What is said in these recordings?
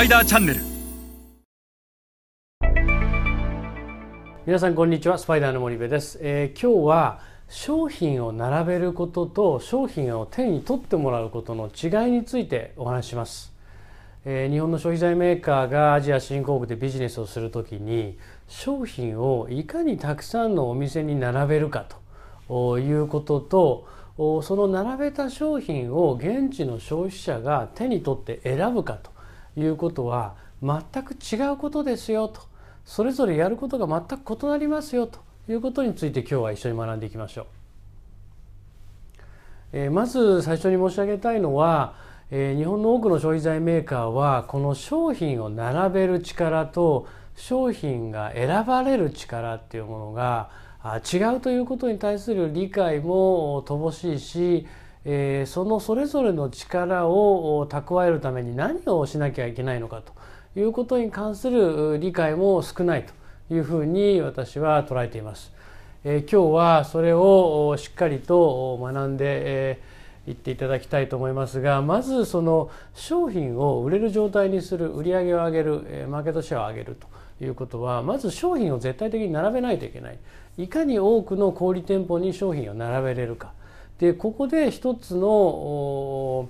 パイダーチャンネル。皆さんこんにちは。スパイダーの森部です、えー今日は商品を並べることと商品を手に取ってもらうことの違いについてお話します、えー日本の消費財メーカーがアジア新興国でビジネスをするときに商品をいかにたくさんのお店に並べるかということとその並べた商品を現地の消費者が手に取って選ぶかと。いうことは全く違うことですよとそれぞれやることが全く異なりますよということについて今日は一緒に学んでいきましょう。えーまず最初に申し上げたいのは、えー日本の多くの消費財メーカーはこの商品を並べる力と商品が選ばれる力っていうものが違うということに対する理解も乏しいし、えーそのそれぞれの力を蓄えるために何をしなきゃいけないのかということに関する理解も少ないというふうに私は捉えています。えー今日はそれをしっかりと学んで、えーいっていただきたいと思いますがまずその商品を売れる状態にする売り上げを上げるえーマーケットシェアを上げるということはまず商品を絶対的に並べないといけないいかに多くの小売店舗に商品を並べれるかでここで一つの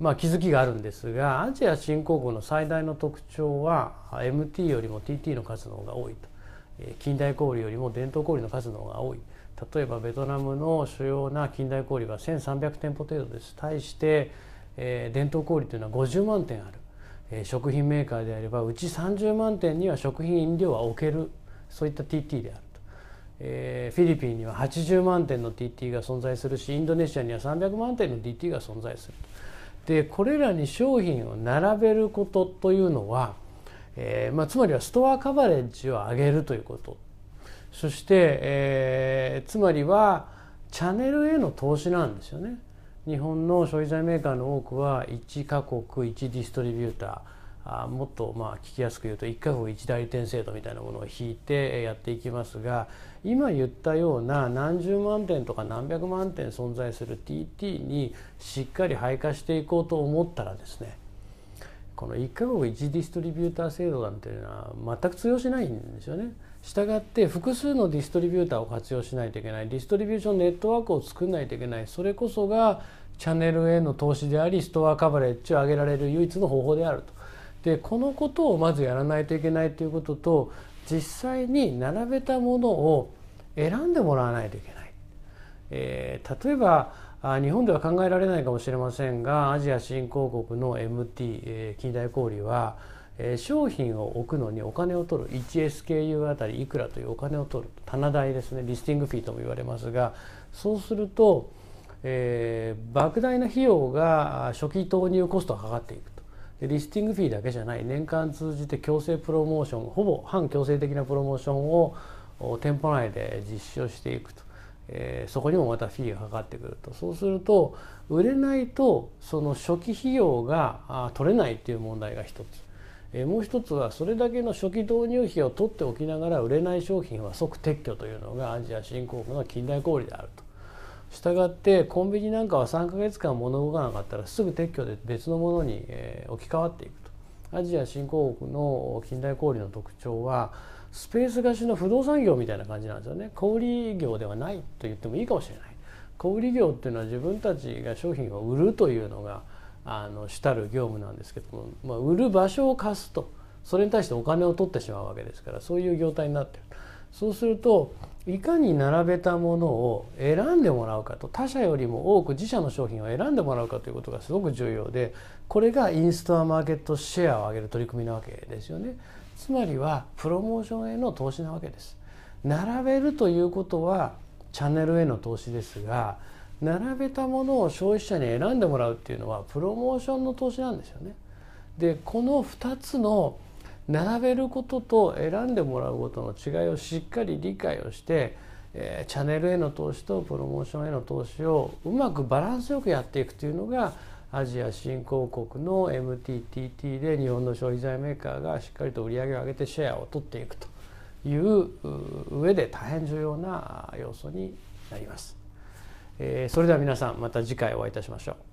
まあ、気づきがあるんですがアジア新興国の最大の特徴は MT よりも TT の数の方が多いと。近代小売よりも伝統小売の数の方が多い。例えばベトナムの主要な近代小売は1300店舗程度です。対して、えー伝統小売というのは50万店ある、えー食品メーカーであればうち30万店には食品飲料は置ける。そういった TT である。えーフィリピンには80万店の TT が存在するしインドネシアには300万店の TT が存在するでこれらに商品を並べることというのは、えーまあ、つまりはストアカバレッジを上げるということ。そして、えーつまりはチャンネルへの投資なんですよね。日本の消費財メーカーの多くは1カ国1ディストリビューター。あもっとまあ聞きやすく言うと1カ国1代理店制度みたいなものを引いてやっていきますが今言ったような何十万店とか何百万店存在する TT にしっかり配下していこうと思ったらですねこの1カ国1ディストリビューター制度なんていうのは全く通用しないんですよね。したがって複数のディストリビューターを活用しないといけないディストリビューションネットワークを作らないといけないそれこそがチャンネルへの投資でありストアカバレッジを上げられる唯一の方法であると。でこのことをまずやらないといけないということと実際に並べたものを選んでもらわないといけない。えー例えば日本では考えられないかもしれませんがアジア新興国の MT、えー近代小売は、えー商品を置くのにお金を取る 1SKU あたりいくらというお金を取る棚代ですねリスティングフィーとも言われますがそうすると、えー莫大な費用が初期投入コストがかかっていくと。でリスティングフィーだけじゃない年間通じて強制プロモーションほぼ反強制的なプロモーションを店舗内で実施をしていくと、えーそこにもまたフィーがかかってくると。そうすると売れないとその初期費用が取れないっていう問題が一つ、えーもう一つはそれだけの初期導入費を取っておきながら売れない商品は即撤去というのがアジア新興国の近代小売であると。したがってコンビニなんかは3ヶ月間物動かなかったらすぐ撤去で別のものに、えー置き換わっていくと。アジア新興国の近代小売の特徴はスペース貸しの不動産業みたいな感じなんですよね。小売業ではないと言ってもいいかもしれない。小売業っていうのは自分たちが商品を売るというのがあの主たる業務なんですけども、まあ、売る場所を貸すとそれに対してお金を取ってしまうわけですからそういう業態になってる。そうするといかに並べたものを選んでもらうかと他社よりも多く自社の商品を選んでもらうかということがすごく重要でこれがインストアマーケットシェアを上げる取り組みなわけですよね。つまりはプロモーションへの投資なわけです。並べるということはチャンネルへの投資ですが並べたものを消費者に選んでもらうっていうのはプロモーションの投資なんですよね。でこの2つの並べることと選んでもらうことの違いをしっかり理解をして、えチャンネルへの投資とプロモーションへの投資をうまくバランスよくやっていくというのがアジア新興国の MTTT で日本の消費財メーカーがしっかりと売り上げを上げてシェアを取っていくという上で大変重要な要素になります。えそれでは皆さんまた次回お会いいたしましょう。